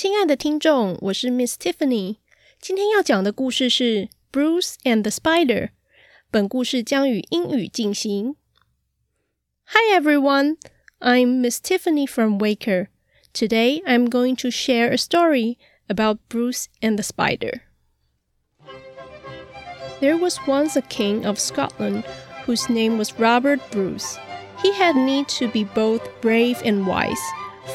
亲爱的听众，我是 Miss Tiffany。今天要讲的故事是《Bruce and the Spider》。本故事将以英语进行。Hi everyone, I'm Miss Tiffany from Waker. Today I'm going to share a story about Bruce and the Spider. There was once a king of Scotland whose name was Robert Bruce. He had need to be both brave and wise,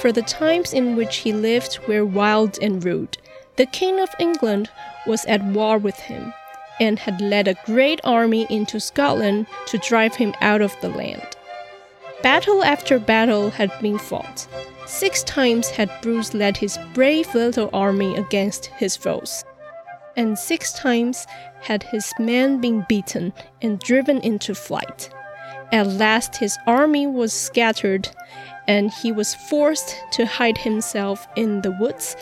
for the times in which he lived were wild and rude. The king of England was at war with him, and had led a great army into Scotland to drive him out of the land. Battle after battle had been fought. Six times had Bruce led his brave little army against his foes and six times had his men been beaten and driven into flight. At last his army was scattered, and he was forced to hide himself in the woods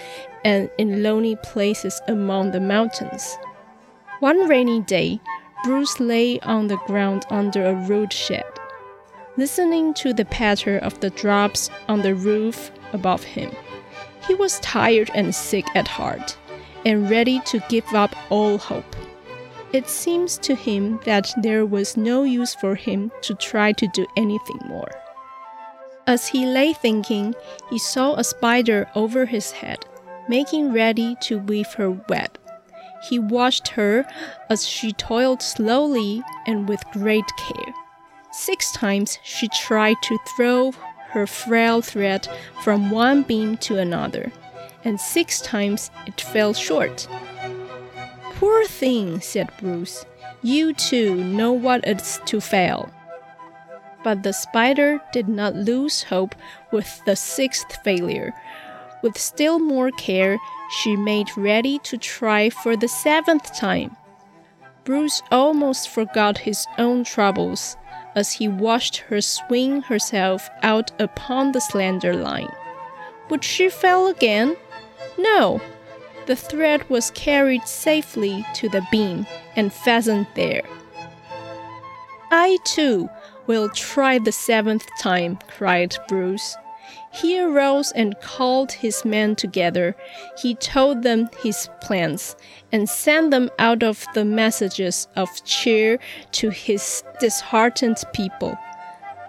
and in lonely places among the mountains. One rainy day, Bruce lay on the ground under a rude shed, listening to the patter of the drops on the roof above him. He was tired and sick at heart and ready to give up all hope. It seems to him that there was no use for him to try to do anything more. As he lay thinking, he saw a spider over his head, making ready to weave her web. He watched her as she toiled slowly and with great care. Six times she tried to throw her frail thread from one beam to another and six times it fell short. Poor thing, said Bruce. You too know what it's to fail. But the spider did not lose hope with the sixth failure. With still more care, she made ready to try for the seventh time. Bruce almost forgot his own troubles as he watched her swing herself out upon the slender line. Would she fail again? No, the thread was carried safely to the beam and fastened there. I too will try the seventh time, cried Bruce. He arose and called his men together. He told them his plans and sent them out of the messages of cheer to his disheartened people.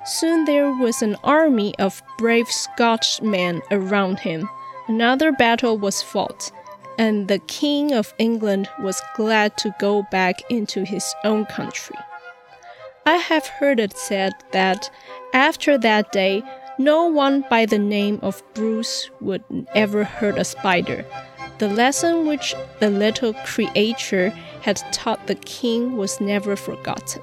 Soon there was an army of brave Scotchmen around him. Another battle was fought, and the King of England was glad to go back into his own country. I have heard it said that after that day, no one by the name of Bruce would ever hurt a spider. The lesson which the little creature had taught the king was never forgotten.